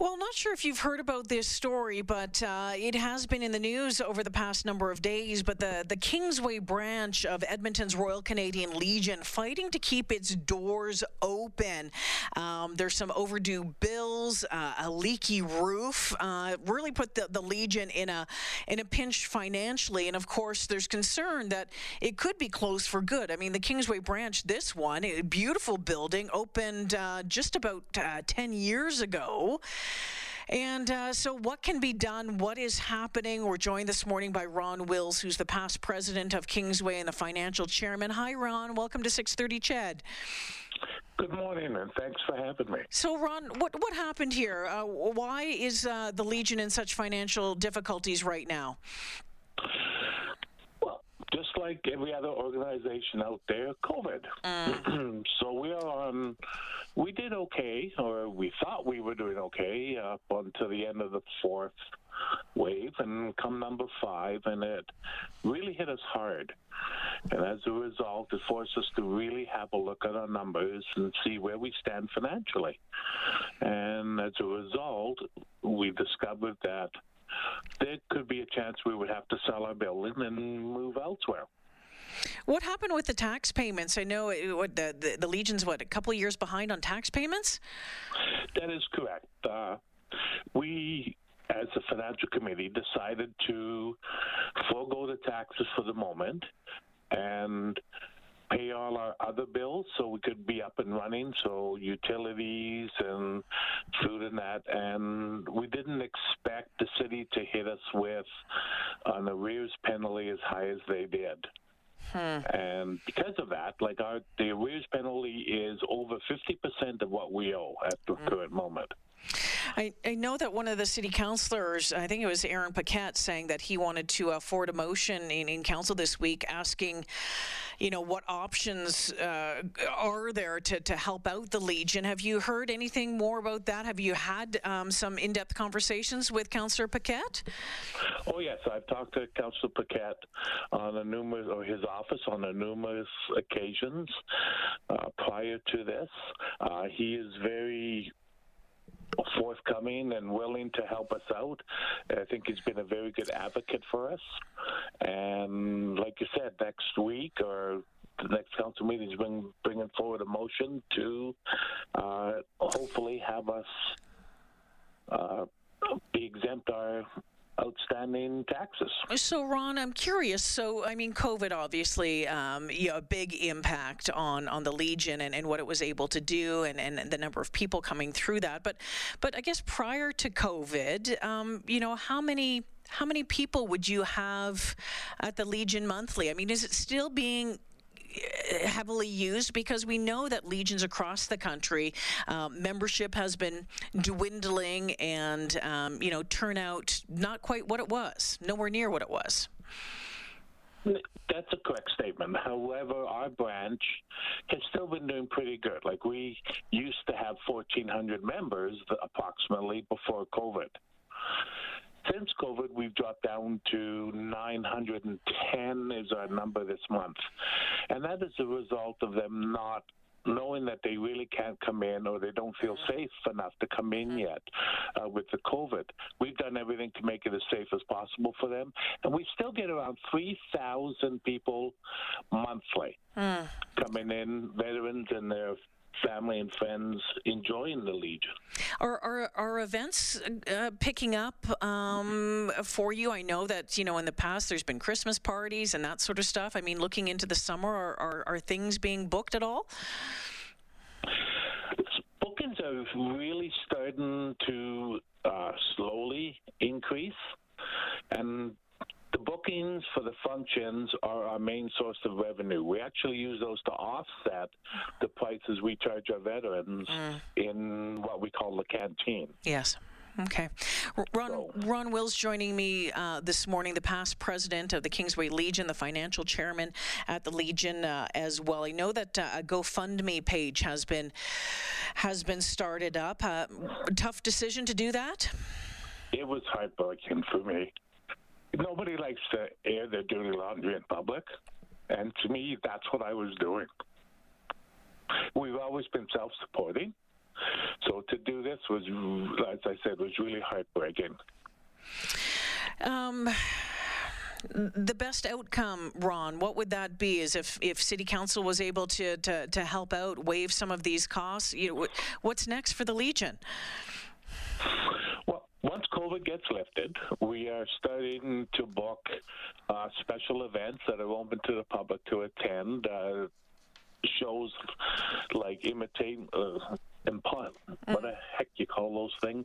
Well, not sure if you've heard about this story, but uh, it has been in the news over the past number of days. But the, the Kingsway branch of Edmonton's Royal Canadian Legion fighting to keep its doors open. Um, there's some overdue bills, uh, a leaky roof, uh, really put the, the Legion in a in a pinch financially. And of course, there's concern that it could be closed for good. I mean, the Kingsway branch, this one, a beautiful building, opened uh, just about uh, 10 years ago. And uh, so, what can be done? What is happening? We're joined this morning by Ron Wills, who's the past president of Kingsway and the financial chairman. Hi, Ron. Welcome to 6:30 CHED. Good morning, and thanks for having me. So, Ron, what what happened here? Uh, why is uh, the Legion in such financial difficulties right now? Just like every other organization out there, COVID. Mm. so we are on. We did okay, or we thought we were doing okay up until the end of the fourth wave, and come number five, and it really hit us hard. And as a result, it forced us to really have a look at our numbers and see where we stand financially. And as a result, we discovered that there could be a chance we would have to sell our building and move elsewhere. What happened with the tax payments? I know it, what the, the, the Legion's what a couple of years behind on tax payments. That is correct. Uh, we, as the financial committee, decided to forego the taxes for the moment and pay all our other bills so we could be up and running. So utilities and food and that. And we didn't expect the city to hit us with an arrears penalty as high as they did. Hmm. And because of that, like our the arrears penalty is over fifty percent of what we owe at the hmm. current moment. I, I know that one of the city councilors, I think it was Aaron Paquette, saying that he wanted to uh, forward a motion in, in council this week asking, you know, what options uh, are there to, to help out the Legion. Have you heard anything more about that? Have you had um, some in depth conversations with Councillor Paquette? Oh, yes. I've talked to Councillor Paquette on a numerous, or his office on a numerous occasions uh, prior to this. Uh, he is very forthcoming and willing to help us out. I think he's been a very good advocate for us. And like you said, next week or the next council meeting is bring, bringing forward a motion to uh, hopefully have us uh, be exempt our outstanding taxes. So, Ron, I'm curious. So, I mean, COVID obviously, um, you know, a big impact on on the Legion and, and what it was able to do, and, and the number of people coming through that. But, but I guess prior to COVID, um, you know, how many how many people would you have at the Legion monthly? I mean, is it still being heavily used because we know that legions across the country um, membership has been dwindling and um, you know turnout not quite what it was nowhere near what it was that's a correct statement. However, our branch has still been doing pretty good. Like we used to have 1,400 members approximately before COVID. Since COVID, we've dropped down to 910 is our number this month. And that is a result of them not knowing that they really can't come in or they don't feel safe enough to come in yet uh, with the COVID. We've done everything to make it as safe as possible for them. And we still get around 3,000 people monthly mm. coming in, veterans and their family and friends enjoying the Legion. Are are, are events uh, picking up um, for you? I know that you know in the past there's been Christmas parties and that sort of stuff. I mean, looking into the summer, are are, are things being booked at all? Bookings are really starting to uh, slowly increase, and the bookings for the functions are our main source of revenue. We actually use those to offset the prices we charge our veterans mm. in what we call the canteen. Yes. Okay. Ron, Ron Wills joining me uh, this morning, the past president of the Kingsway Legion, the financial chairman at the Legion uh, as well. I know that uh, a GoFundMe page has been has been started up. Uh, tough decision to do that? It was heartbreaking for me nobody likes to air their dirty laundry in public. And to me, that's what I was doing. We've always been self supporting. So to do this was, as I said, was really heartbreaking. Um, the best outcome, Ron, what would that be? Is if, if City Council was able to, to, to help out, waive some of these costs? You know, what's next for the Legion? COVID gets lifted, we are starting to book uh, special events that are open to the public to attend. Uh, shows like imitate, uh, impart, mm. what the heck you call those things?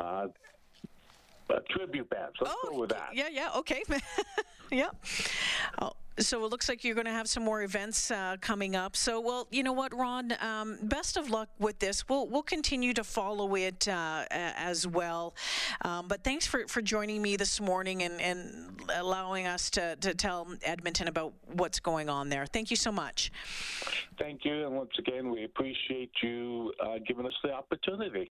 Uh, uh, tribute bands. Let's oh, go with that. Yeah, yeah, okay. yeah. Oh, so it looks like you're going to have some more events uh, coming up. So, well, you know what, Ron? Um, best of luck with this. We'll we'll continue to follow it uh, as well. Um, but thanks for, for joining me this morning and, and allowing us to, to tell Edmonton about what's going on there. Thank you so much. Thank you, and once again, we appreciate you uh, giving us the opportunity.